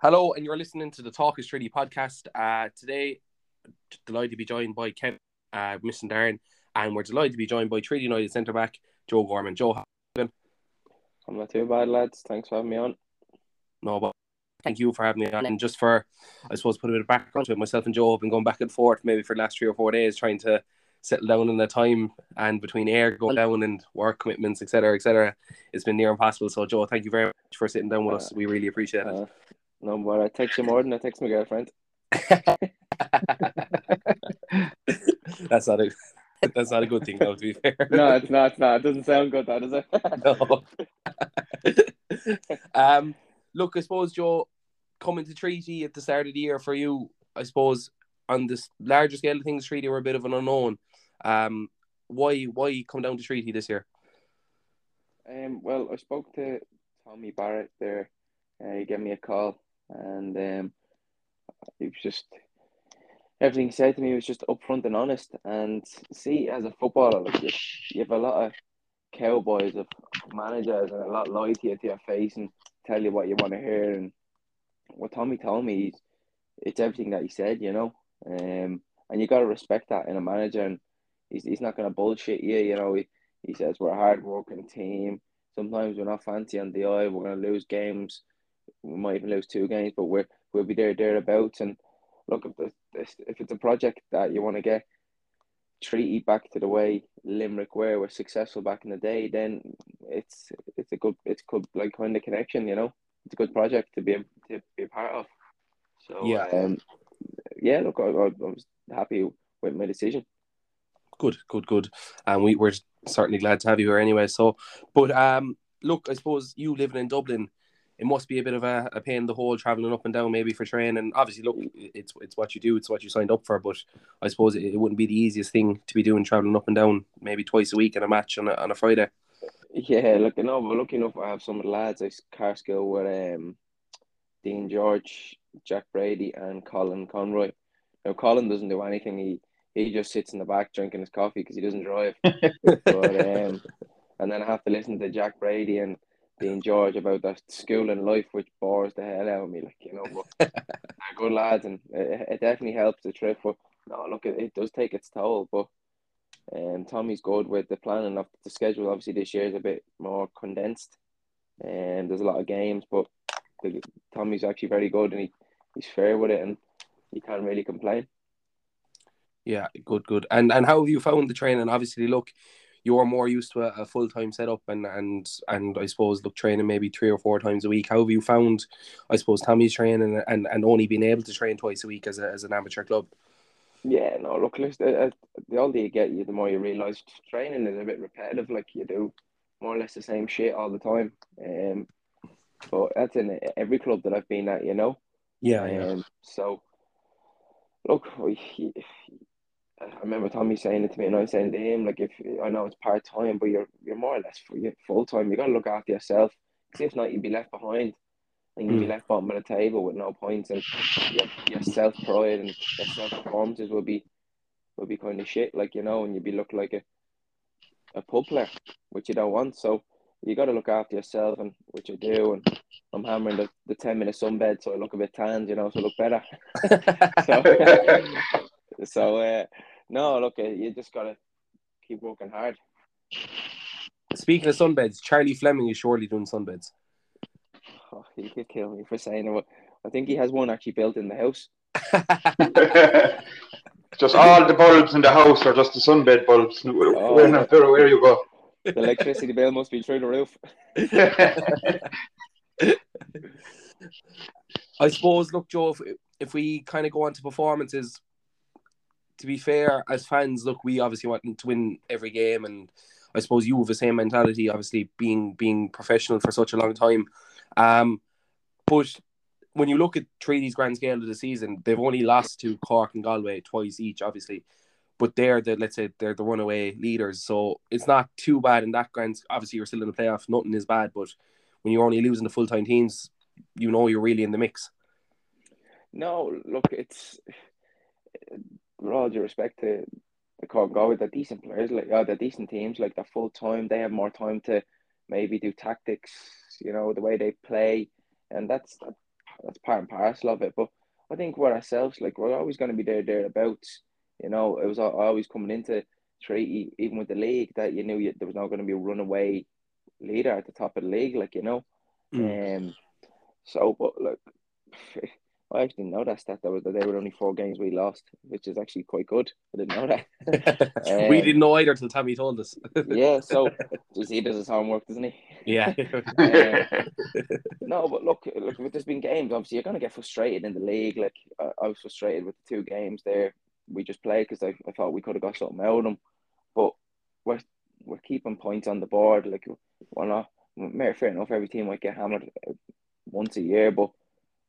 Hello, and you're listening to the Talk is Treaty podcast. Uh, today, delighted to be joined by Kevin, uh, Miss and Darren, and we're delighted to be joined by Treaty United centre back Joe Gorman. Joe, I'm not too bad, lads. Thanks for having me on. No, but thank you for having me on. And just for, I suppose, put a bit of background to it, myself and Joe have been going back and forth maybe for the last three or four days trying to settle down in the time and between air going down and work commitments, etc., etc. It's been near impossible. So, Joe, thank you very much for sitting down with uh, us. We really appreciate it. Uh, no, but I text you more than I text my girlfriend. that's not a that's not a good thing though to be fair. No, it's not, it's not. It doesn't sound good that is it? no. um look, I suppose Joe, coming to treaty at the start of the year for you, I suppose on this larger scale of things, treaty were a bit of an unknown. Um why why come down to treaty this year? Um well I spoke to Tommy Barrett there. Uh, he gave me a call and um, it was just everything he said to me was just upfront and honest. And see, as a footballer, like you, you have a lot of cowboys of managers and a lot lie to you to your face and tell you what you want to hear. And what Tommy told me, it's everything that he said, you know. Um, and you got to respect that in a manager. And he's, he's not going to bullshit you, you know. He, he says we're a hard working team. Sometimes we're not fancy on the eye. We're going to lose games we might even lose two games, but we're we'll be there thereabouts. And look, if this, if it's a project that you want to get treaty back to the way Limerick were was successful back in the day, then it's it's a good it's good like kind of connection, you know. It's a good project to be to be a part of. So yeah, um, yeah. Look, I, I was happy with my decision. Good, good, good. And we were certainly glad to have you here anyway. So, but um, look, I suppose you living in Dublin it must be a bit of a, a pain in the hole traveling up and down maybe for training. And obviously, look, it's it's what you do, it's what you signed up for. But I suppose it, it wouldn't be the easiest thing to be doing traveling up and down maybe twice a week in a match on a, on a Friday. Yeah, look, no, but lucky enough, I have some of the lads like Carskill with um, Dean George, Jack Brady, and Colin Conroy. Now, Colin doesn't do anything. He he just sits in the back drinking his coffee because he doesn't drive. but um, and then I have to listen to Jack Brady and Dean George about that school and life, which bores the hell out of me. Like you know, but they're good lads, and it, it, definitely helps the trip. But no, look, it, it does take its toll. But um, Tommy's good with the planning of the schedule. Obviously, this year is a bit more condensed, and there's a lot of games. But the, Tommy's actually very good, and he, he's fair with it, and you can't really complain. Yeah, good, good. And and how have you found the training? Obviously, look, you're more used to a, a full time setup and and and I suppose look training maybe three or four times a week. How have you found, I suppose, Tommy's training and, and and only being able to train twice a week as a, as an amateur club? Yeah, no, look, listen, uh, the older you get, you the more you realise training is a bit repetitive. Like you do more or less the same shit all the time. Um, but that's in every club that I've been at, you know. Yeah, um, yeah. So, look, I remember Tommy saying it to me, and I was saying to him, like, if I know it's part time, but you're you're more or less full time. You got to look after yourself. See, if not, you'd be left behind, and you'd be left bottom of the table with no points, and your, your self pride and your self performances will be will be kind of shit, like you know, and you'd be looked like a a pub player, which you don't want. So you got to look after yourself, and which I do. And I'm hammering the, the ten minute sunbed, so I look a bit tanned, you know, so I look better. so, so uh, no, look, uh, you just gotta keep working hard. Speaking of sunbeds, Charlie Fleming is surely doing sunbeds. Oh, he could kill me for saying it. I think he has one actually built in the house. just all the bulbs in the house are just the sunbed bulbs. Oh, where, where you go. The electricity bill must be through the roof. I suppose, look, Joe, if, if we kind of go on to performances, to be fair, as fans, look, we obviously want to win every game, and I suppose you have the same mentality, obviously being being professional for such a long time. Um, but when you look at Treaty's grand scale of the season, they've only lost to Cork and Galway twice each, obviously. But they're the let's say they're the runaway leaders, so it's not too bad in that grand. Obviously, you're still in the playoff; nothing is bad. But when you're only losing the full time teams, you know you're really in the mix. No, look, it's with all due respect to the go with the decent players, like yeah, they're decent teams, like they're full time. They have more time to maybe do tactics, you know, the way they play, and that's that's part and parcel of it. But I think we're ourselves, like we're always going to be there thereabouts. You know, it was always coming into treaty, even with the league, that you knew you, there was not going to be a runaway leader at the top of the league, like you know. Mm. Um, so, but look, I actually didn't know that stat that was that they were only four games we lost, which is actually quite good. I didn't know that. um, we didn't know either till Tommy told us. yeah, so he does his homework, doesn't he? Yeah. um, no, but look, look, there's been games. Obviously, you're gonna get frustrated in the league. Like uh, I was frustrated with the two games there. We just played because I, I thought we could have got something out of them, but we're we're keeping points on the board. Like we're not. Fair enough, every team might get hammered uh, once a year, but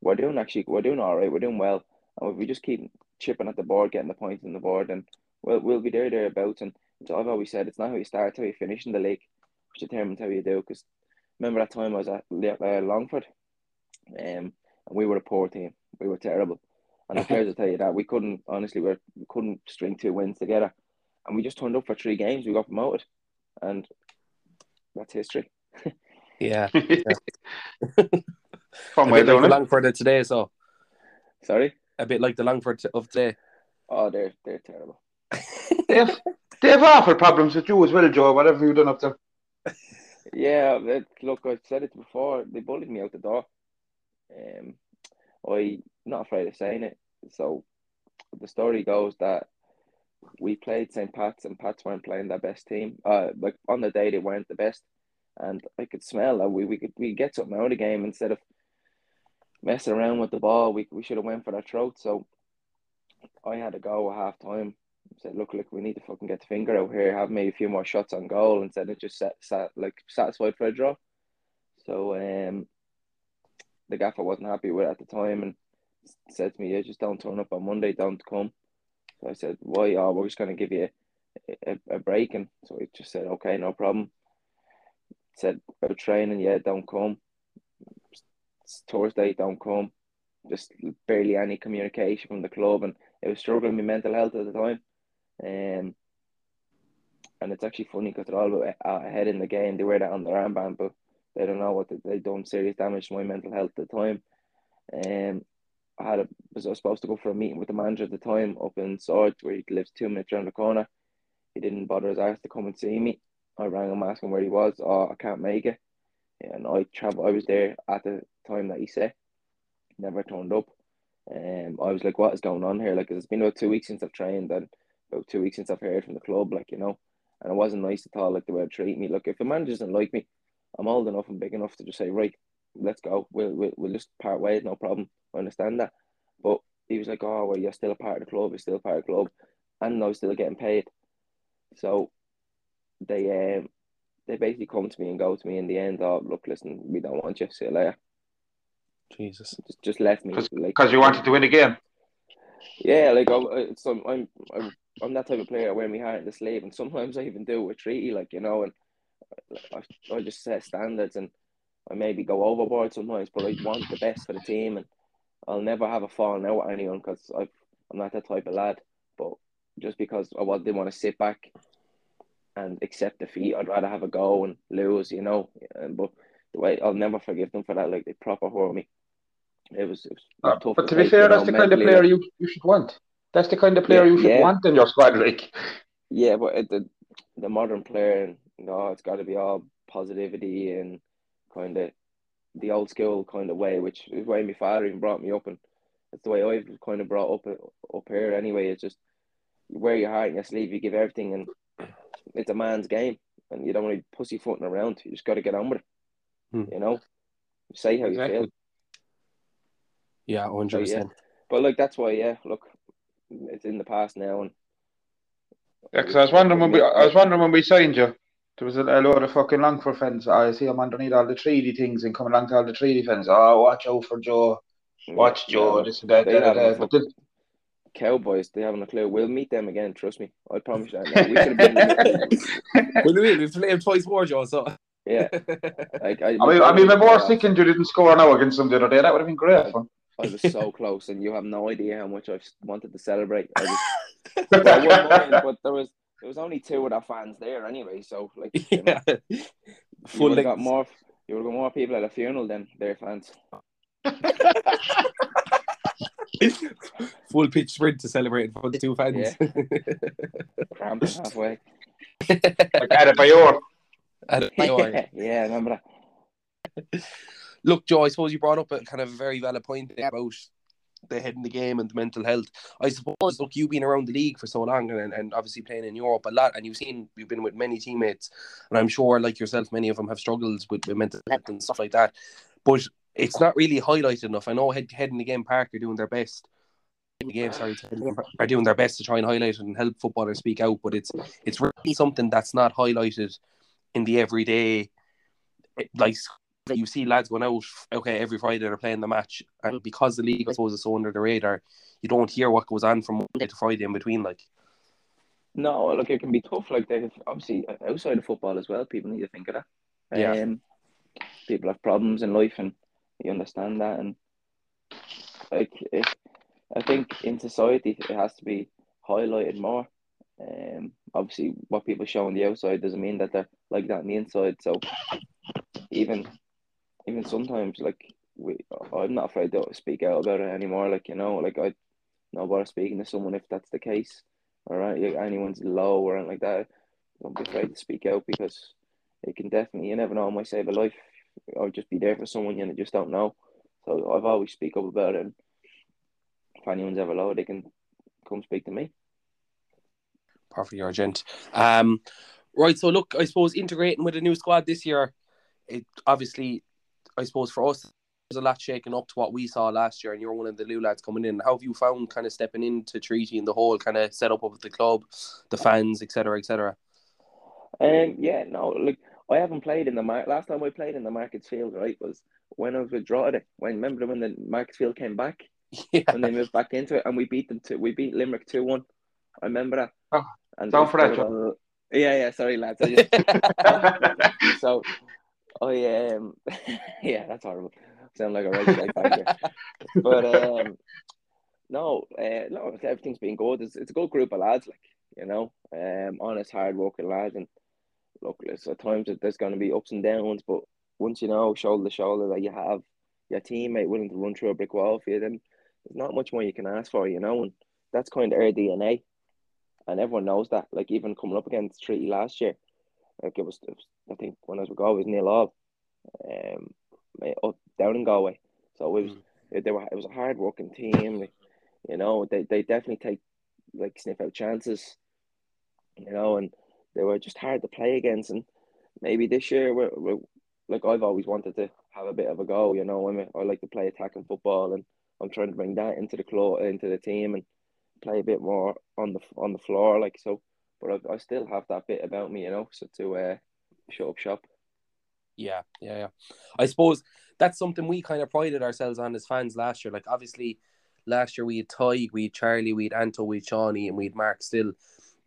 we're doing actually we're doing all right. We're doing well, and if we just keep chipping at the board, getting the points on the board, and we'll we'll be there thereabouts. And I've always said it's not how you start, how you finish in the league, which determines how you do. Because remember that time I was at uh, Longford, um, and we were a poor team. We were terrible, and the players will tell you that we couldn't honestly we we couldn't string two wins together, and we just turned up for three games. We got promoted, and that's history. yeah. yeah. Fun way doing like it. Longford today, so. Sorry. A bit like the Longford of today. Oh, they're they're terrible. they have they have awful problems with you as well, Joe. Whatever you've done up there. Yeah, look, I've said it before. They bullied me out the door. Um, I not afraid of saying it. So, the story goes that we played St. Pat's and Pat's weren't playing their best team. Uh, like on the day they weren't the best, and I could smell that we we could we get something out of the game instead of messing around with the ball. We we should have went for that throat. So I had to go at half time. Said, look, look, we need to fucking get the finger out here. Have maybe a few more shots on goal instead of just set, sat like satisfied for a draw. So um, the gaffer wasn't happy with it at the time and said to me, "Yeah, just don't turn up on Monday. Don't come." So I said, "Why? Oh, we're just gonna give you a, a, a break." And so he just said, "Okay, no problem." Said about training, yeah, don't come Thursday, don't come. Just barely any communication from the club, and it was struggling with mental health at the time. Um, and it's actually funny because they're all ahead in the game. They wear that on their armband, but they don't know what they, they done serious damage to my mental health at the time. Um, I had a, was, I was supposed to go for a meeting with the manager at the time up in Swords, where he lives two minutes around the corner. He didn't bother his ass to come and see me. I rang him asking where he was. Oh, I can't make it. And I travel. I was there at the time that he said. Never turned up. Um, I was like, what is going on here? Like, it's been about two weeks since I've trained and about two weeks since I've heard from the club, like, you know, and it wasn't nice at all, like, the way they treat me. Look, if the manager doesn't like me, I'm old enough and big enough to just say, right, let's go. We'll, we'll, we'll just part ways, no problem. I understand that. But he was like, oh, well, you're still a part of the club, you're still part of the club, and I was still getting paid. So they um they basically come to me and go to me in the end. Oh, look, listen, we don't want you. See you later. Jesus, just, just left me because like, you wanted to win again. Yeah, like I'm, uh, so I'm, I'm, I'm that type of player. I wear my heart in the sleeve, and sometimes I even do with treaty, like you know, and I, I just set standards, and I maybe go overboard sometimes, but I want the best for the team, and I'll never have a falling out with anyone because I'm not that type of lad. But just because I didn't want to sit back and accept defeat. I'd rather have a go and lose, you know. But the way I'll never forgive them for that. Like they proper hurt me. It was, it was uh, tough. But to, to be fair, that's the kind of player you, you should want. That's the kind of player yeah, you should yeah. want in your squad, like. Yeah, but the the modern player, you know, it's got to be all positivity and kind of the old school kind of way, which is why my father even brought me up, and that's the way I've kind of brought up up here. Anyway, it's just you wear your heart in your sleeve, you give everything, and it's a man's game, and you don't want to be pussyfooting around. You just got to get on with it. Hmm. You know, say how exactly. you feel. Yeah, hundred so, yeah. But like that's why, yeah. Look, it's in the past now, and yeah. Because I was wondering when we, I was wondering when we signed you. There was a, a load of fucking Longford fans. I see I'm underneath all the treaty things and coming along to all the treaty fans. Oh, watch out for Joe. Mm, watch yeah, Joe. this and that. that, that. But then, Cowboys, they haven't a clue. We'll meet them again. Trust me. I promise you that. We should have been. we'll meet. We've played twice more, Joe. So. Yeah. Like, I, I mean, I mean, we're more sick and you didn't score now against them the other day. That would have been great fun. I was so close, and you have no idea how much I wanted to celebrate. I, just, I mind, but there was there was only two of our fans there anyway, so like you know, yeah. you would have got more you would got more people at a funeral than their fans. full pitch sprint to celebrate for the two fans. Cramping halfway. Like Adebayor. yeah, yeah, remember that. Look, Joe, I suppose you brought up a kind of very valid point about the head in the game and the mental health. I suppose, look, you've been around the league for so long and, and obviously playing in Europe a lot, and you've seen, you've been with many teammates, and I'm sure, like yourself, many of them have struggles with, with mental health and stuff like that. But it's not really highlighted enough. I know head, head in the game Park are doing their best. In the game, sorry, are doing their best to try and highlight it and help footballers speak out, but it's it's really something that's not highlighted in the everyday. Eh, like you see lads going out, okay, every Friday they're playing the match, and because the league, I suppose, is so under the radar, you don't hear what goes on from Monday to Friday in between. Like, no, look, it can be tough. Like, they obviously outside of football as well, people need to think of that. Yeah. Um, people have problems in life, and you understand that, and like, it, I think in society it has to be highlighted more. Um, obviously, what people show on the outside doesn't mean that they're like that on the inside. So, even even sometimes like we, I'm not afraid to speak out about it anymore. Like you know, like I know about speaking to someone if that's the case. All right, anyone's low or anything like that, don't be afraid to speak out because it can definitely. You never know, it might save a life. Or just be there for someone you just don't know. So I've always speak up about it. And if anyone's ever low, they can come speak to me. Perfect, Argent. Um, right. So look, I suppose integrating with a new squad this year, it obviously, I suppose for us, there's a lot shaken up to what we saw last year, and you're one of the new lads coming in. How have you found kind of stepping into Treaty and the whole kind of setup of the club, the fans, etc., etc.? Um, yeah, no, like I haven't played in the mar- last time I played in the Markets Field, right, was when I was with Drogheda. When remember when the Markets Field came back, Yeah. when they moved back into it, and we beat them to we beat Limerick two one. I remember that. Oh, and don't forget, there was a- Yeah, yeah. Sorry, lads. Just- so, I um, yeah, that's horrible. Sound like a right like banker. But um, no, uh, no, everything's been good. It's, it's a good group of lads, like you know, um, honest, hard working lads, and look, there's at times that there's going to be ups and downs, but once you know shoulder to shoulder that you have your teammate willing to run through a brick wall for you, then there's not much more you can ask for, you know, and that's kind of our DNA, and everyone knows that. Like even coming up against Treaty last year, like it was, it was I think when I was with Galway, it was nil all, um, up down in Galway, so it was Mm. they were it was a hard working team, like, you know, they they definitely take like sniff out chances, you know, and they were just hard to play against, and maybe this year we're, we're like I've always wanted to have a bit of a go, you know, I mean, I like to play attacking football, and I'm trying to bring that into the club, into the team, and play a bit more on the on the floor, like so. But I, I still have that bit about me, you know, so to uh, show up shop. Yeah, yeah, yeah. I suppose that's something we kind of prided ourselves on as fans last year. Like obviously, last year we had Ty, we had Charlie, we had Anto, we had Shawnee, and we had Mark still.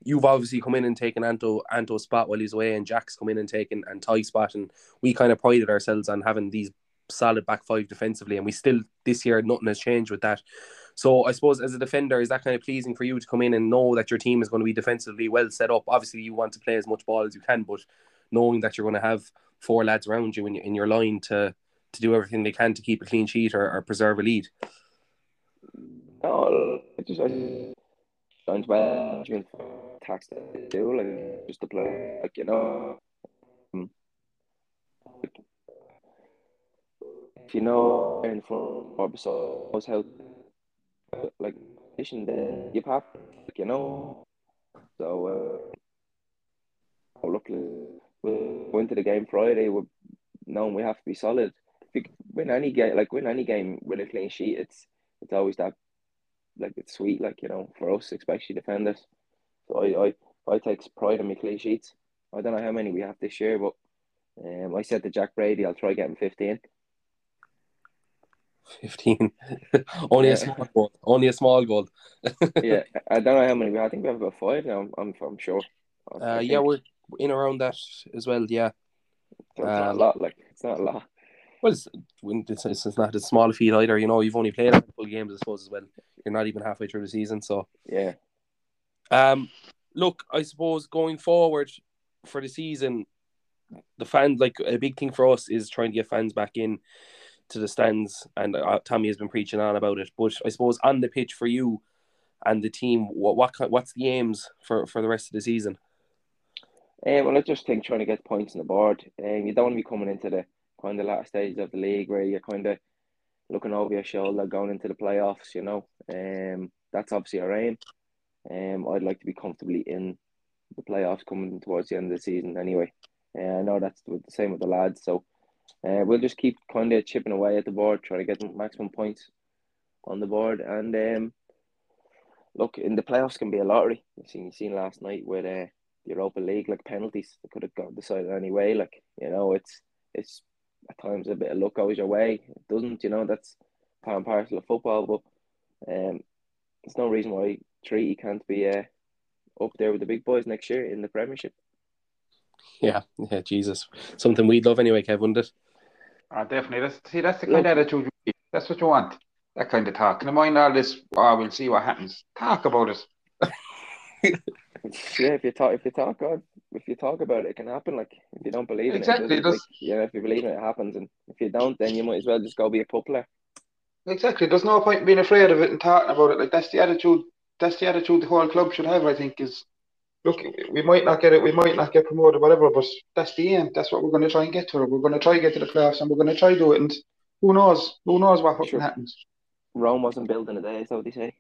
You've obviously come in and taken Anto Anto's spot while he's away, and Jack's come in and taken and Ty spot, and we kind of prided ourselves on having these solid back five defensively, and we still this year nothing has changed with that. So I suppose as a defender, is that kind of pleasing for you to come in and know that your team is going to be defensively well set up? Obviously, you want to play as much ball as you can, but knowing that you're going to have four lads around you in, in your line to to do everything they can to keep a clean sheet or, or preserve a lead. No, I just sounds bad. Tax to do like just to play like you know. um, If you know and from Barbasol knows how like nation then you have like you know. So uh, look, we went to the game Friday. We're knowing we have to be solid. If you win any game, like win any game with a clean sheet, it's it's always that like it's sweet, like you know, for us, especially defenders. So I I, I take pride in my clean sheets. I don't know how many we have this year, but um, I said to Jack Brady, I'll try getting fifteen. 15. Only Yeah. a small goal. Only a small goal. yeah, I don't know how many we have. I think we have about five now. I'm I'm sure. Uh, yeah, we're in around that as well. Yeah. It's not a um, lot. Like it's not a lot. Well, it's, it's, it's not a small feat either. You know, you've only played a couple games, I suppose, as well. You're not even halfway through the season, so yeah. Um, look, I suppose going forward for the season, the fans like a big thing for us is trying to get fans back in to the stands, and uh, Tommy has been preaching on about it. But I suppose on the pitch for you and the team, what what what's the aims for for the rest of the season? Uh, well, I just think trying to get points on the board, and um, you don't want to be coming into the kind of last stages of the league where you're kind of looking over your shoulder going into the playoffs. You know, um, that's obviously our aim. Um, I'd like to be comfortably in the playoffs coming towards the end of the season. Anyway, uh, I know that's the same with the lads. So uh, we'll just keep kind of chipping away at the board, trying to get maximum points on the board. And um, look, in the playoffs can be a lottery. You seen you seen last night with uh, the Europa League, like penalties, they could have got decided anyway. Like you know, it's it's at times a bit of luck goes your way. It doesn't, you know, that's part and parcel of football. But um, there's no reason why Treaty can't be uh, up there with the big boys next year in the Premiership. Yeah, yeah, Jesus, something we'd love anyway, Kev, wouldn't it? Oh, definitely. That's see, that's the kind of attitude. That's what you want. That kind of talk. Never mind all this. Oh, we'll see what happens. Talk about it. yeah, if you talk, if you talk, God, if you talk about it, it can happen. Like if you don't believe exactly, it, it like, yeah, if you believe it, it happens, and if you don't, then you might as well just go be a pub player. Exactly. There's no point being afraid of it and talking about it. Like that's the attitude. That's the attitude the whole club should have. I think is look, we might not get it, we might not get promoted, whatever, but that's the aim. That's what we're going to try and get to. We're going to try and get to the playoffs, and we're going to try to do it. And who knows? Who knows what sure. happens? Rome wasn't built in a day, so they say.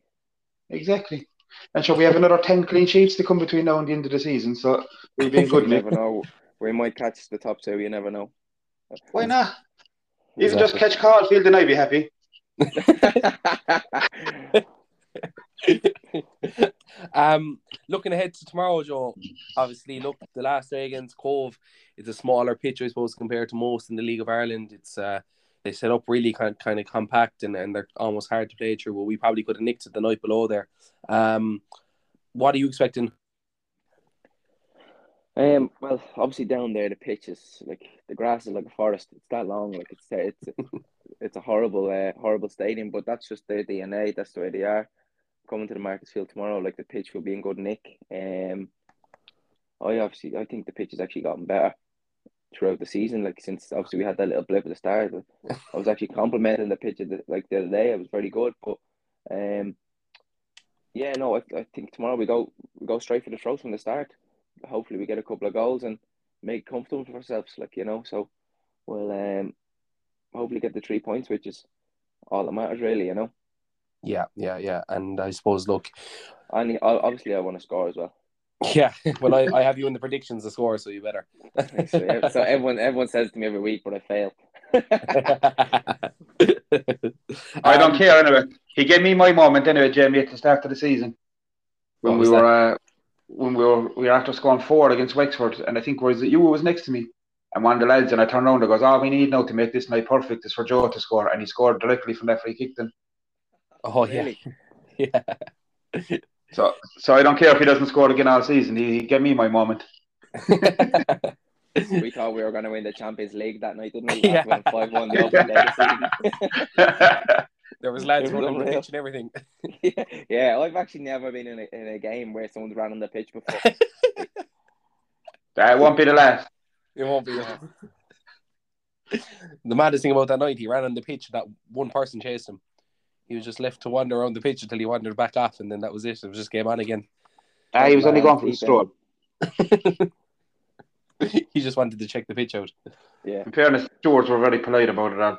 Exactly. And so we have another ten clean sheets to come between now and the end of the season. So we've been good. you never know. We might catch the top two. You never know. Why not? Even exactly. just catch Caulfield and I'd be happy. um, looking ahead to tomorrow, Joe. Obviously, look, the last day against Cobh is a smaller pitch, I suppose, compared to most in the League of Ireland. It's uh, they set up really kind of, kind of compact and, and they're almost hard to play through. Well, we probably could have nicked it the night below there. Um, what are you expecting? Um, well, obviously down there the pitch is like the grass is like a forest. It's that long, like it's it's it's a horrible, uh, horrible stadium. But that's just their DNA. That's the way they are. Coming to the Markets Field tomorrow, like the pitch will be in good nick. Um, I obviously I think the pitch has actually gotten better throughout the season. Like since obviously we had that little blip at the start, I was actually complimenting the pitch of the, like the other day. It was very good, but um, yeah, no, I, I think tomorrow we go we go straight for the throat from the start. Hopefully, we get a couple of goals and make comfortable for ourselves. Like you know, so we'll um, hopefully get the three points, which is all that matters, really. You know. Yeah, yeah, yeah, and I suppose look, and obviously I want to score as well. Yeah, well, I, I have you in the predictions, the score, so you better. so, so everyone everyone says to me every week, but I fail. I don't um, care anyway. He gave me my moment anyway, Jamie, at the start of the season when we were uh, when we were we were after scoring four against Wexford, and I think was you was next to me, and one of the lads, and I turned around and goes, "All we need now to make this night perfect is for Joe to score," and he scored directly from that free kick. Then. Oh really? yeah. Yeah. So, so I don't care if he doesn't score again all season. He, he gave me my moment. we thought we were going to win the Champions League that night, didn't we? Yeah. Five one the There was lads running the pitch and everything. yeah, yeah, I've actually never been in a, in a game where someone's ran on the pitch before. that won't be the last. It won't be. the maddest thing about that night, he ran on the pitch. That one person chased him he was just left to wander around the pitch until he wandered back off, and then that was it. It was just game on again. Ah, he was only going for the stroll. he just wanted to check the pitch out. Yeah. In fairness, stewards were very polite about it all.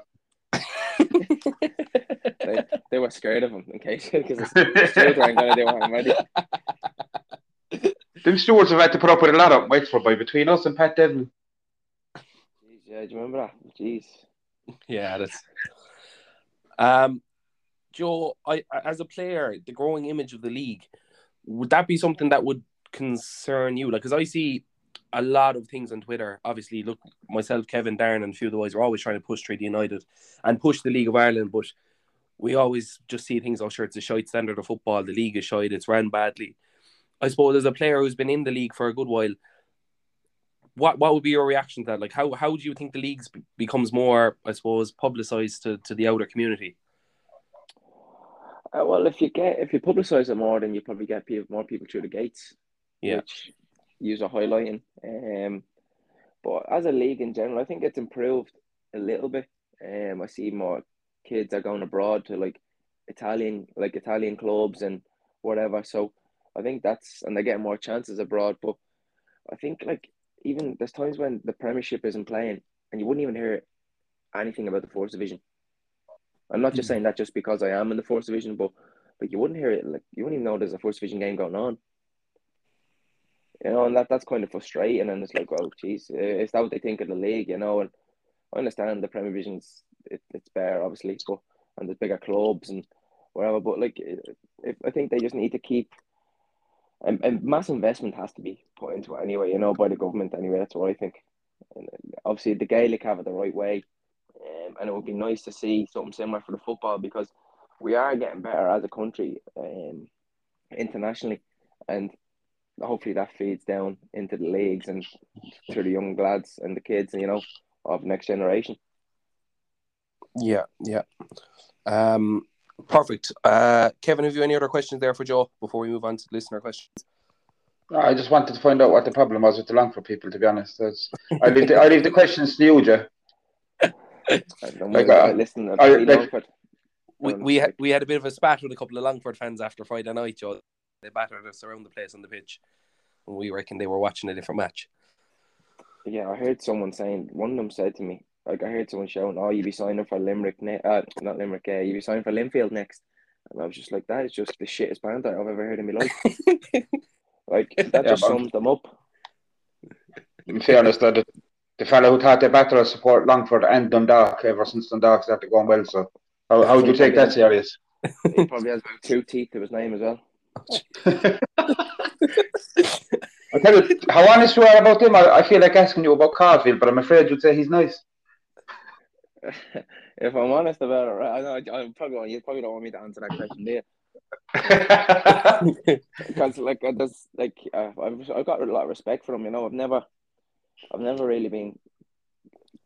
they, they were scared of him in case because the stewards weren't going to do what ready. Them stewards have had to put up with a lot of Wexford by between us and Pat Devlin. Jeez, yeah, do you remember that? Jeez. Yeah, that's. Um, Joe, I as a player, the growing image of the league, would that be something that would concern you? Like, because I see a lot of things on Twitter. Obviously, look, myself, Kevin, Darren, and a few of the boys are always trying to push Treaty United and push the League of Ireland, but we always just see things. Oh, sure, it's a shite standard of football. The league is shite. It's ran badly. I suppose as a player who's been in the league for a good while, what what would be your reaction to that? Like, how how do you think the leagues becomes more, I suppose, publicized to, to the outer community? Uh, well, if you get if you publicize it more, then you probably get people, more people through the gates. Yeah. Which use a highlighting. Um, but as a league in general, I think it's improved a little bit. Um, I see more kids are going abroad to like Italian like Italian clubs and whatever. So I think that's and they're getting more chances abroad. But I think like even there's times when the Premiership isn't playing and you wouldn't even hear anything about the fourth division. I'm not just Mhm. saying that just because I am in the fourth division, but like you wouldn't hear it like you wouldn't even know there's a fourth division game going on. You know, and that that's kind of frustrating. And it's like, oh, geez, uh, is that what they think of the league? You know, and I understand the Premier Division's it, it's better, obviously, but and there's bigger clubs and whatever. But like, if I think they just need to keep And, a mass investment has to be put into it anyway. You know, by the government anyway. That's what I think. And obviously, the Gaelic have it the right way, um, and it would be nice to see something similar for the football because we are getting better as a country um, internationally, and hopefully that feeds down into the leagues and to the young lads and the kids, you know, of next generation. Yeah, yeah. Um, perfect. Uh, Kevin, have you any other questions there for Joe before we move on to listener questions? I just wanted to find out what the problem was with the Longford people. To be honest, That's, I leave the, I leave the questions to you, Joe. And then Like, we'll uh, listen I- like- Longford. We we had we had a bit of a spat with a couple of Longford fans after Friday night, Joe. They battered us around the place on the pitch, and we reckon they were watching a different match. Yeah, I heard someone saying one of them said to me, like I heard someone shouting, "Oh, you be signing for Limerick next? Uh, not Limerick. Uh, you be signing for Linfield next." And I was just like, "That is just the shittest banter I've ever heard in my life." like that Yeah, just but- sums them up. In fairness, though, the, the fellow who thought they better support Longford and Dundalk ever since Dundalk started going well. So, how, how would you take that serious? He probably has about two teeth to his name as well. I tell you, how honest you are about him. I, I feel like asking you about Caulfield, but I'm afraid you'd say he's nice. if I'm honest about it, right, I, know, I probably you probably don't want me to answer that question, do you? because like I just like uh, I've I've got a lot of respect for him. You know, I've never I've never really been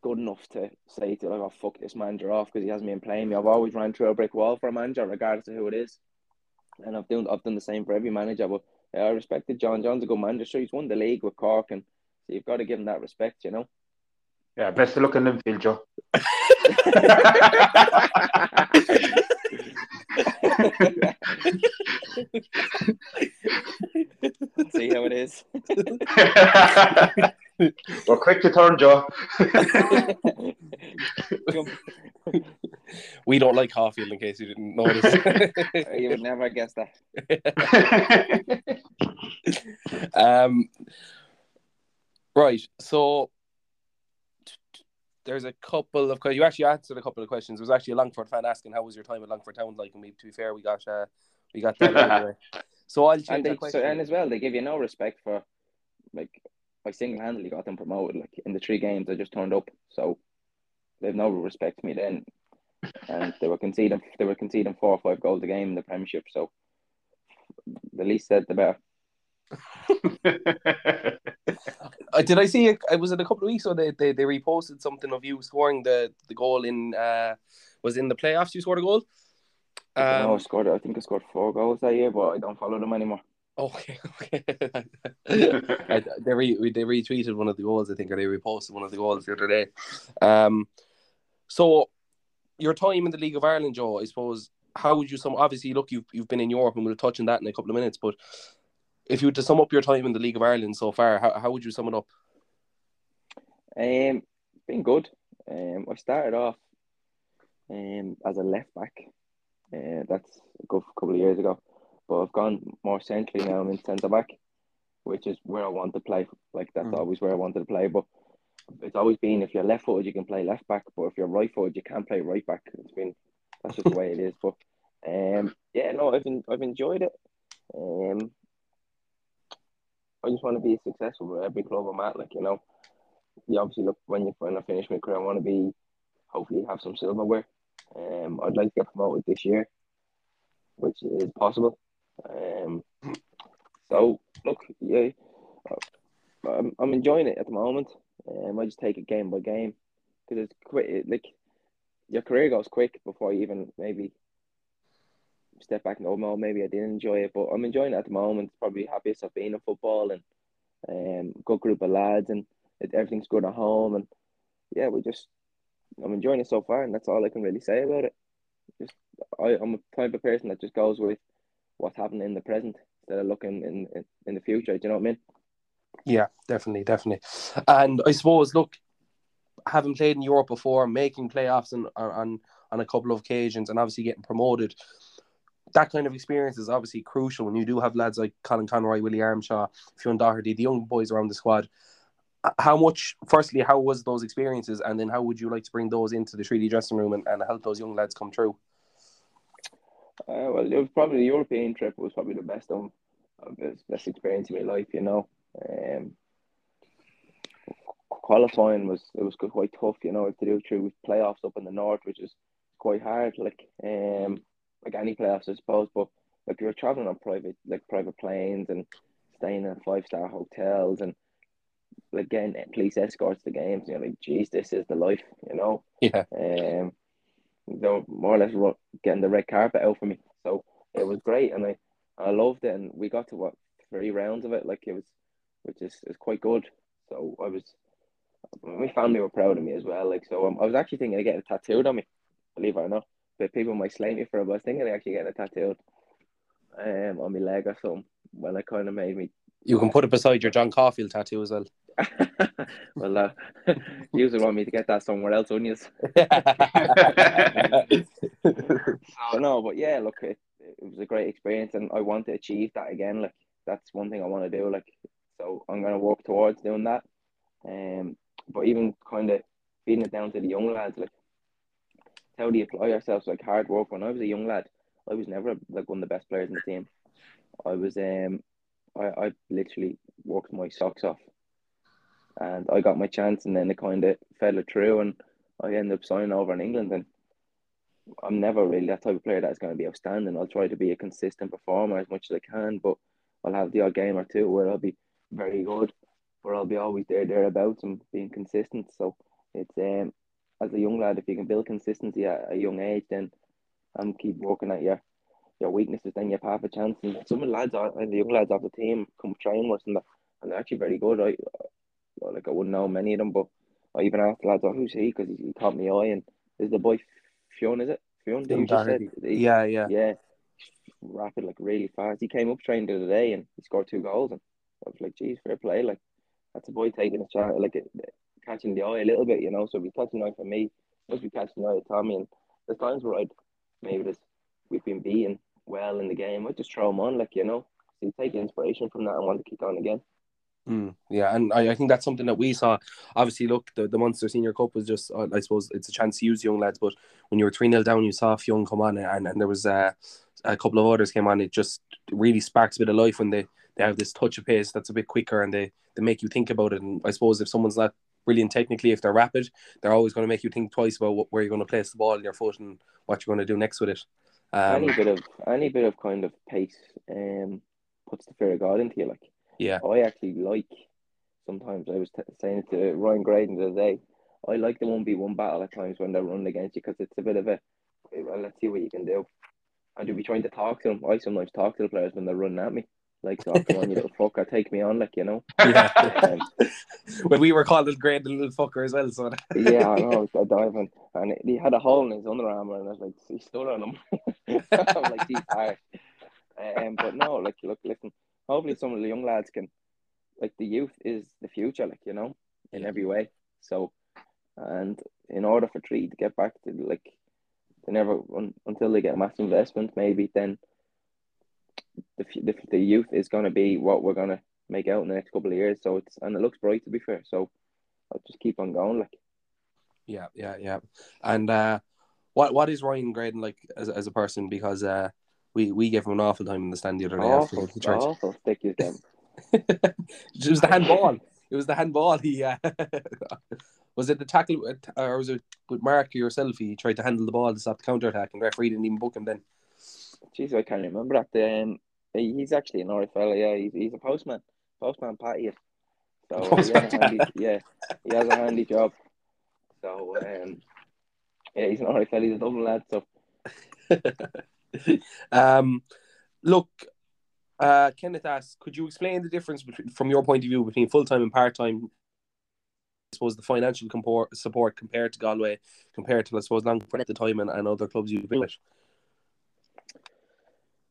good enough to say to like, oh fuck this manager off because he hasn't been playing me. I've always ran through a brick wall for a manager, regardless of who it is, and I've done I've done the same for every manager. But yeah, I respected John. John's a good manager. Sure, he's won the league with Cork, and so you've got to give him that respect. You know. yeah, best of luck in Linfield, Joe. See how it is. We're quick to turn, Joe. We don't like Caulfield, in case you didn't notice. you would never guess that. um, right. So there's a couple of questions you actually answered a couple of questions. There was actually a Longford fan asking how was your time at Longford Town like, and we, to be fair, we got uh, we got that out of the way. So I'll change and that they question. so, and as well they give you no respect for like I single handedly got them promoted like in the three games I just turned up so they've no respect for me then and they were conceding they were conceding four or five goals a game in the Premiership so the least said the better Uh, did I see? It, it was it a couple of weeks ago. They, they they reposted something of you scoring the the goal in uh was in the playoffs. You scored a goal. I, know, I Um, scored I think I scored four goals that year but I don't follow them anymore okay, okay. I, they re, they retweeted one of the goals, I think, or they reposted one of the goals the other day. Um, so your time in the League of Ireland, Joe, I suppose. How would you sum? Obviously, look, you've you've been in Europe, and we'll touch on that in a couple of minutes. But if you were to sum up your time in the League of Ireland so far, how how would you sum it up? Um, been good. Um, I started off um as a left back. Uh, that's a good couple of years ago, but I've gone more centrally now. I'm in centre back, which is where I want to play. Like that's Mm. always where I wanted to play. But it's always been if you're left footed, you can play left back, but if you're right footed, you can't play right back. It's been that's just the way it is. But um, yeah, no, I've I've enjoyed it. Um, I just want to be successful with every club I'm at. Like you know, you obviously look when you when I finish my career, I want to be hopefully have some silverware. Um, I'd like to get promoted this year, which is possible. Um, so look, yeah, I'm, I'm enjoying it at the moment. Um, I just take it game by game because it's quick. Like your career goes quick before you even maybe step back and go, no, maybe I didn't enjoy it, but I'm enjoying it at the moment. Probably happiest I've been in football and um, good group of lads and it, everything's good at home and yeah, we just I'm enjoying it so far and that's all I can really say about it. Just I, I'm a type of person that just goes with what's happening in the present instead of looking in, in, the future. Do you know what I mean? Yeah, definitely, definitely. And I suppose, look, having played in Europe before, making playoffs on on on a couple of occasions, and obviously getting promoted, that kind of experience is obviously crucial when you do have lads like Colin Conroy, Willie Armshaw, Fionn Doherty, the young boys around the squad. How much, firstly, how was those experiences, and then how would you like to bring those into the Treaty dressing room and, and help those young lads come through? Uh, well, it was probably the European trip was probably the best the best experience in my life. You know, um, qualifying was it was quite tough. You know, to do through with playoffs up in the north, which is quite hard. Like um, like any playoffs, I suppose. But like you're traveling on private like private planes and staying in five star hotels and like getting police escorts to games. You know, like geez, this is the life. You know. Yeah. Um, you know, more or less getting the red carpet out for me. So it was great, and I I loved it, and we got to what three rounds of it. Like it was, which is is quite good. So I was. My family were proud of me as well. Like so, um, I was actually thinking of getting a tattooed on me, believe it or not but people might slay me for it. But I was thinking of actually getting a tattooed, um, on my leg or something. When I kind of made me. You can put it beside your John Caulfield tattoo as well. Well, uh, you would want me to get that somewhere else, wouldn't you? so, no, but yeah, look, it, it was a great experience, and I want to achieve that again. Like that's one thing I want to do. Like, so I'm gonna work towards doing that. Um, but even kind of feeding it down to the young lads, like how do you apply ourselves like hard work. When I was a young lad, I was never like one of the best players in the team. I was um I, I literally worked my socks off and I got my chance and then it kind of fell through and I ended up signing over in England and I'm never really that type of player that's going to be outstanding. I'll try to be a consistent performer as much as I can, but I'll have the odd game or two where I'll be very good, but I'll be always there, thereabouts and being consistent. So it's um as a young lad, if you can build consistency at a young age, then and keep working at your your weaknesses, then you have a chance. And some of the lads and the young lads of the team come train with and and they're actually very good. I like I wouldn't know many of them, but I even asked the lads, oh, who's he? Because he, he caught me eye and is the boy Fionn, is it? Fionn, you just said? He, yeah, yeah. Yeah. Rapid, like really fast. He came up trained the other day and he scored two goals and I was like, geez, fair play. Like that's a boy taking a chance like catching the eye a little bit, you know. So if be catching the eye for me, must be catching the eye of Tommy. And there's times where I'd maybe this we've been beaten well in the game. I just throw them on, like you know. So you take inspiration from that and want to keep on again. Mm, yeah, and I, I think that's something that we saw. Obviously, look, the, the Munster Senior Cup was just, uh, I suppose, it's a chance to use young lads. But when you were 3 0 down, you saw Fionn come on, and, and there was uh, a couple of others came on. It just really sparks a bit of life when they, they have this touch of pace that's a bit quicker and they, they make you think about it. And I suppose if someone's not brilliant technically. If they're rapid, they're always going to make you think twice about what, where you're going to place the ball in your foot and what you're going to do next with it. Um, any bit of any bit of kind of pace um puts the fear of God into you. Like, yeah, I actually like. Sometimes I was t- saying to Ryan Graydon the other day, I like the one v one battle at times when they're running against you because it's a bit of a well, let's see what you can do. And you'll be trying to talk to them. I sometimes talk to the players when they're running at me. Like, oh, come on, you little fucker, take me on, like, you know. Yeah. Um, when we were called a great little fucker as well, so. yeah, I know, I diving. And he had a hole in his Under Armour, and I was like, he stood on him. I'm like, he's hard. Um, but no, like, look, listen, hopefully some of the young lads can, like, the youth is the future, like, you know, in every way. So, and in order for Tree to get back to, like, they never, until they get a massive investment, maybe then the, the, the youth is going to be what we're going to make out in the next couple of years. So it's and it looks bright to be fair. So I'll just keep on going. Like, yeah, yeah, yeah. And uh, what what is Ryan Graydon like as, as a person? Because uh, we we gave him an awful time in the stand the other day. Awful, after the church. awful stick you them. it was the handball. It was the handball. He uh, was it the tackle or was it with Mark yourself? He tried to handle the ball to stop the counter attack, and referee didn't even book him then. Jeez, I can't remember that. Um, he's actually an RFL. Yeah, he's, he's a postman, postman Patty. So he handy, yeah, he has a handy job. So um, yeah, he's an alright fella. He's a Dublin lad. So um, look, uh, Kenneth asks, could you explain the difference between, from your point of view between full time and part time? I suppose the financial compor- support compared to Galway, compared to I suppose long at the time and, and other clubs you've been with.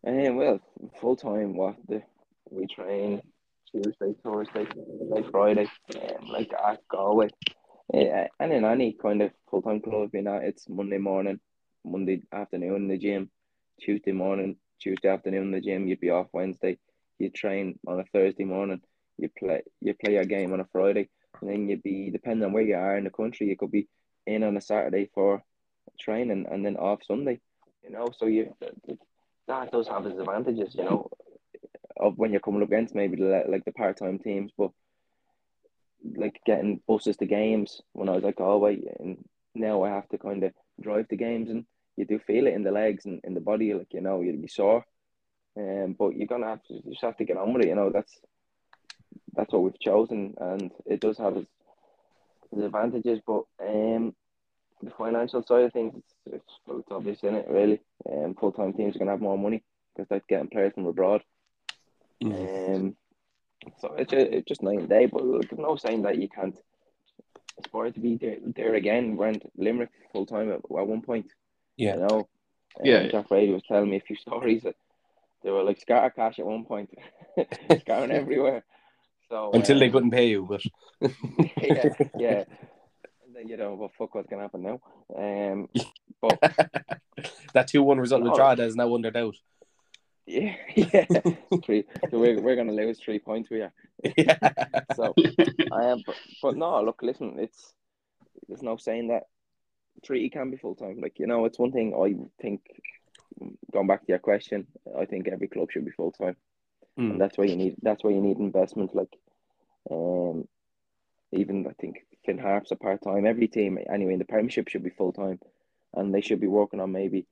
Um, well, full time, what the we train Tuesday, Thursday, like Friday, um, like at Galway. Yeah, and in any kind of full time club, you know, it's Monday morning, Monday afternoon in the gym, Tuesday morning, Tuesday afternoon in the gym. You'd be off Wednesday. You train on a Thursday morning. You play you play a game on a Friday, and then you'd be depending on where you are in the country. You could be in on a Saturday for training, and then off Sunday. You know, so you that does have its advantages. You know, of when you're coming up against maybe the, like the part time teams, but like getting buses to games when I was like Galway, and now I have to kind of drive to games, and you do feel it in the legs and in the body, like you know you'd be sore. Um, but you're gonna have to you just have to get on with it. You know that's that's what we've chosen, and it does have its, its advantages. But um, the financial side of things, it's, it's, it's obvious in it really. Um, full time teams are gonna have more money because they're getting players from abroad. Mm. Um, so it's just, it's just night and day. But there's no saying that you can't aspire to be there, there again. Went Limerick full time at, at one point. Yeah. You know. Um, yeah. Jack Brady was telling me a few stories that they were like scatter cash at one point, scattering everywhere. So until um, they couldn't pay you, but yeah, yeah. Then, you know, well, fuck, what's gonna happen now? Um, but that two one result with Drogheda is now under doubt. Yeah, yeah. three. So we're we're gonna lose three points here. Yeah. so, I am, but, but no. Look, listen. It's there's no saying that Treaty can be full time. Like you know, it's one thing I think. Going back to your question, I think every club should be full time, mm. and that's why you need that's why you need investment. Like, um, even I think Finn Harps a part time. Every team anyway in the Premiership should be full time, and they should be working on maybe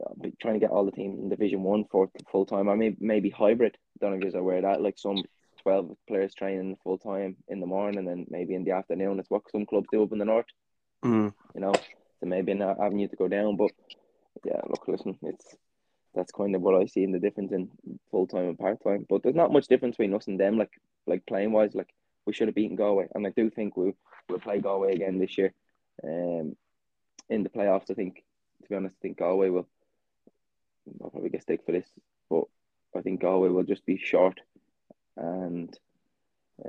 uh, trying to get all the teams in Division One for full time. I mean, maybe hybrid. Don't know if you're aware of that. Like some twelve players training full time in the morning, and then maybe in the afternoon. It's what some clubs do up in the north. Mm. You know, so maybe an avenue to go down. But yeah, look, listen, it's that's kind of what I see in the difference in full time and part time. But there's not much difference between us and them. Like like playing wise, like we should have beaten Galway, and I do think we we'll play Galway again this year. Um, in the playoffs, I think. To be honest, I think Galway will I'll probably get stick for this, but I think Galway will just be short, and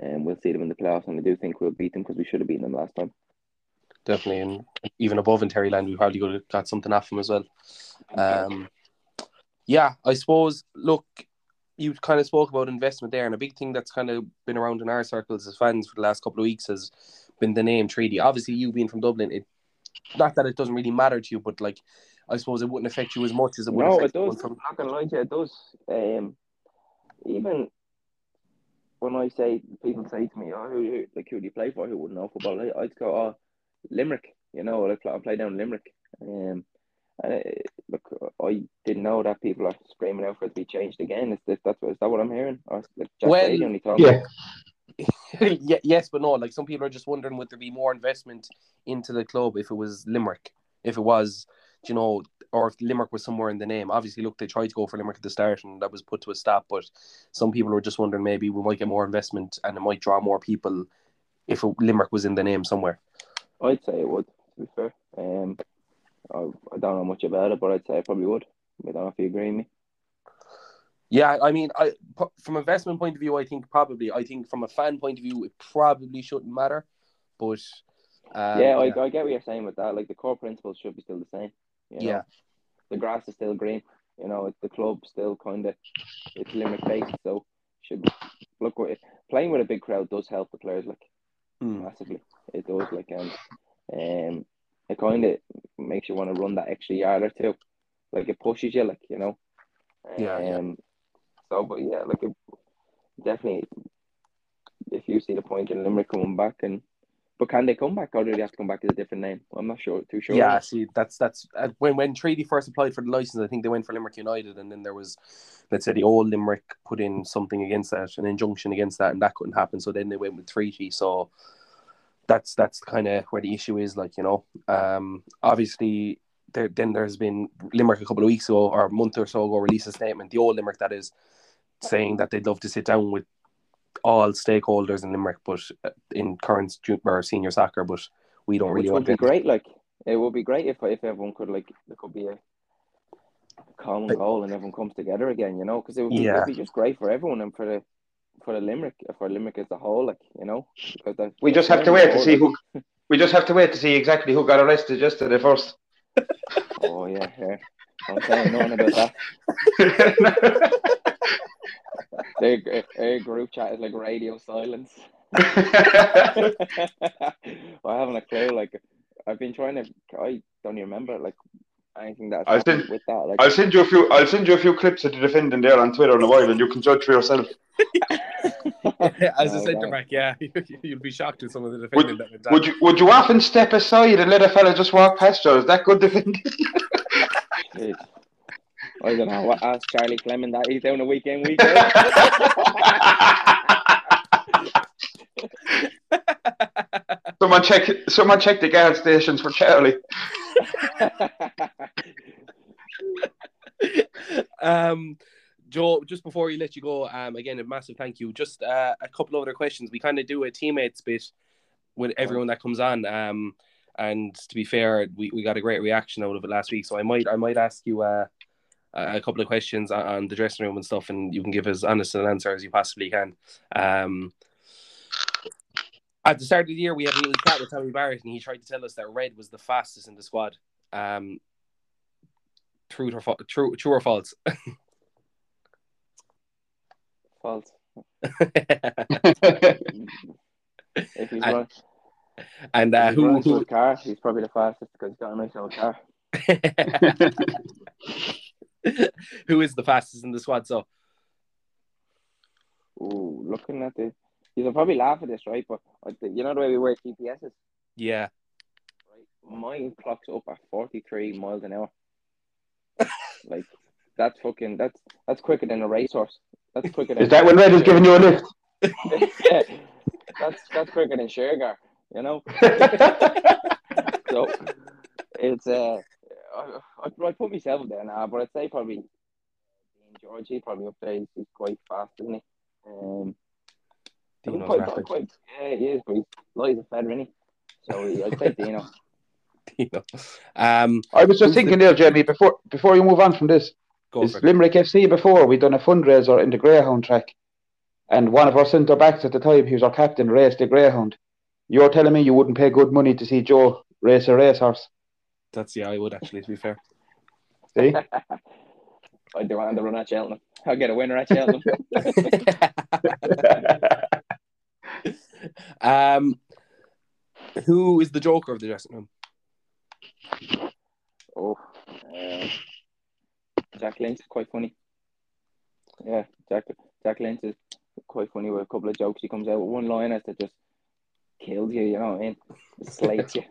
um, we'll see them in the playoffs. And I do think we'll beat them because we should have beaten them last time. Definitely, and even above in Terryland, we probably could have got something off them as well. Um, yeah, I suppose. Look, you kind of spoke about investment there, and a big thing that's kind of been around in our circles as fans for the last couple of weeks has been the name Treaty. Obviously, you being from Dublin, it not that it doesn't really matter to you, but like I suppose it wouldn't affect you as much as it would. No, it does. From... I'm not gonna lie to you, it does. Um, even when I say people say to me, "Oh, who, like who do you play for?" Who wouldn't know football? I, would go, "Oh, Limerick." You know, I play, I play down Limerick. Um, and it, look, I didn't know that people are screaming out for it to be changed again. Is, that is that what I'm hearing? Or like Jack well, only yeah. yeah, yes, but no. Like some people are just wondering would there be more investment into the club if it was Limerick, if it was you know, or if Limerick was somewhere in the name. Obviously, look, they tried to go for Limerick at the start and that was put to a stop. But some people were just wondering maybe we might get more investment and it might draw more people if Limerick was in the name somewhere. I'd say it would, to be fair. Um, I, I don't know much about it, but I'd say it probably would. I don't know if you agree with me. Yeah, I mean, I from an investment point of view, I think probably. I think from a fan point of view, it probably shouldn't matter. But um, yeah, I, yeah. I get what you're saying with that. Like the core principles should be still the same. You know? Yeah. The grass is still green. You know, the club still kind of it's Limerick based, so should look playing with a big crowd does help the players like mm. massively. It does like um, um it kind of makes you want to run that extra yard or two, like it pushes you, like you know. Yeah. Um, yeah. So, but yeah, like it, definitely, if you see the point in Limerick coming back and But can they come back, or do they have to come back as a different name? I'm not sure. Too sure. Yeah, see, that's that's uh, when when Treaty first applied for the license. I think they went for Limerick United, and then there was, let's say, the old Limerick put in something against that, an injunction against that, and that couldn't happen. So then they went with Treaty. So that's that's kind of where the issue is. Like you know, um, obviously there then there's been Limerick a couple of weeks ago or a month or so ago released a statement, the old Limerick that is saying that they'd love to sit down with all stakeholders in Limerick, but uh, in current or senior soccer, but we don't really Which want would be great. Like it would be great if if everyone could like there could be a common Like- goal and everyone comes together again. You know, because it would be, Yeah. be just great for everyone and for the for the Limerick for Limerick as a whole. Like you know, because the- We just have to wait to see who. We just have to wait to see exactly who got arrested yesterday first. Oh yeah, yeah. Don't say nothing about that. Their, their group chat is like radio silence. I haven't a clue. Like I've been trying to. I don't even remember like anything that I happened think- with that. Like I'll send you a few. I'll send you a few clips of the defending there on Twitter in a while, and you can judge for yourself. As a No, centre no. back, yeah, you'll be shocked at some of the defending that went down. Would you Would you often step aside and let a fella just walk past you? Is that good defending? Jeez. I don't know. What ask Charlie Fleming that he's doing a weekend weekend. someone check. Someone check the guard stations for Charlie. um, Joe, just before we let you go, um, again, a massive thank you. Just uh, a couple of other questions. We kind of do a teammates bit with everyone that comes on. Um, and to be fair, we, we got a great reaction out of it last week. So I might I might ask you uh, a couple of questions on, the dressing room and stuff, and you can give as honest an answer as you possibly can. Um, at the start of the year, we had a little chat with Tommy Barrett, and he tried to tell us that Red was the fastest in the squad. Um, true or fa- true, true or false? False. If he's And- run, and uh, who, to who car, he's probably the fastest because he's got a nice old car. who is the fastest in the squad? So Ooh, looking at the, you'll probably laugh at this, right? But I you know the way we wear GPSs, yeah, right? Mine clocks up at forty-three miles an hour. like that's fucking that's that's quicker than a racehorse. That's quicker than. Is that when Red is giving you a lift? yeah, that's that's quicker than Shergar, you know. So it's uh, I, I, I put myself there now, but I'd say probably Dean George. He's probably up there. He's, he's quite fast, isn't he? Um, Dino's quite, rapid. quite, yeah, he is, but he's light as a feather, isn't he? So he- I'd say Dino. Dino. Um, I was just Who's thinking there, Jamie. Before before you move on from this, go is. Limerick FC before we'd done a fundraiser in the Greyhound track, and one of our centre backs at the time, he was our captain, raced the Greyhound. You're telling me you wouldn't pay good money to see Joe race a racehorse? That's yeah, I would actually. To be fair, See? I'd do want to run at Cheltenham. I'll get a winner at Cheltenham. um, who is the Joker of the dressing room? oh, um, Jack Lynch is quite funny. Yeah, Jack Jack Lynch is quite funny with a couple of jokes. He comes out with one liners that just kills you. You know what I mean? Slates you.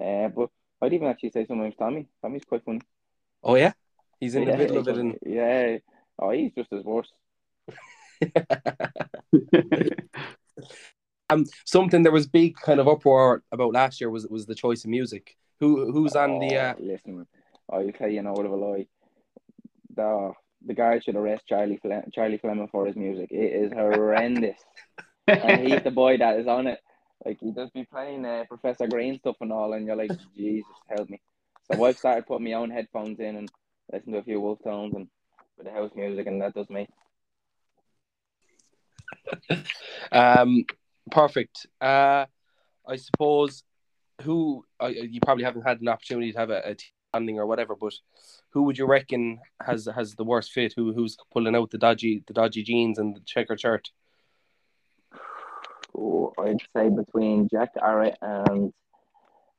Uh, but I'd even actually say sometimes Tommy. Tommy's quite funny. Oh yeah, he's in the yeah, middle of it, and yeah. Oh, he's just as worse. um, something there was big kind of uproar about last year was was the choice of music. Who who's on the? Uh, Oh, listen, man. I'll tell you now, what of a lie. The the guy should arrest Charlie Fle- Charlie Fleming for his music. It is horrendous, and he's the boy that is on it. Like he does be playing uh, Professor Green stuff and all, and you're like, Jesus, help me. So I've started putting my own headphones in and listen to a few Wolfe Tones and with the house music, and that does me. um, perfect. Uh, I suppose who uh, you probably haven't had an opportunity to have a, a team or whatever, but who would you reckon has has the worst fit? Who who's pulling out the dodgy the dodgy jeans and the checker shirt? Oh, I'd say between Jack Arrett and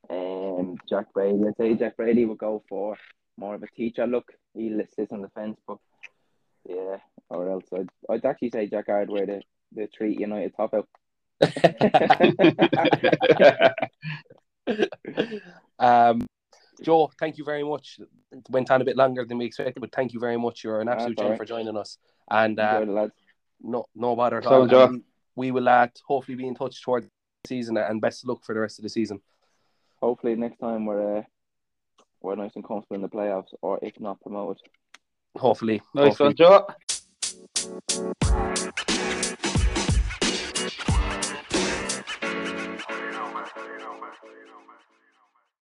um, Jack Brady. I'd say Jack Brady would go for more of a teacher look. He sits on the fence, but yeah, or else I'd, I'd actually say Jack Arrett wear the, the Treaty United top out. um, Joe, thank you very much. It went on a bit longer than we expected, but thank you very much. You're an absolute gem right. for joining us. And uh, Enjoy the lads. no, no bother at So, all. Joe. And We will uh, hopefully be in touch towards the season, and best of luck for the rest of the season. Hopefully next time we're uh, we're nice and comfortable in the playoffs, or if not promoted. Hopefully, nice hopefully. one, Joe. You know, man. You know, man. You know, man.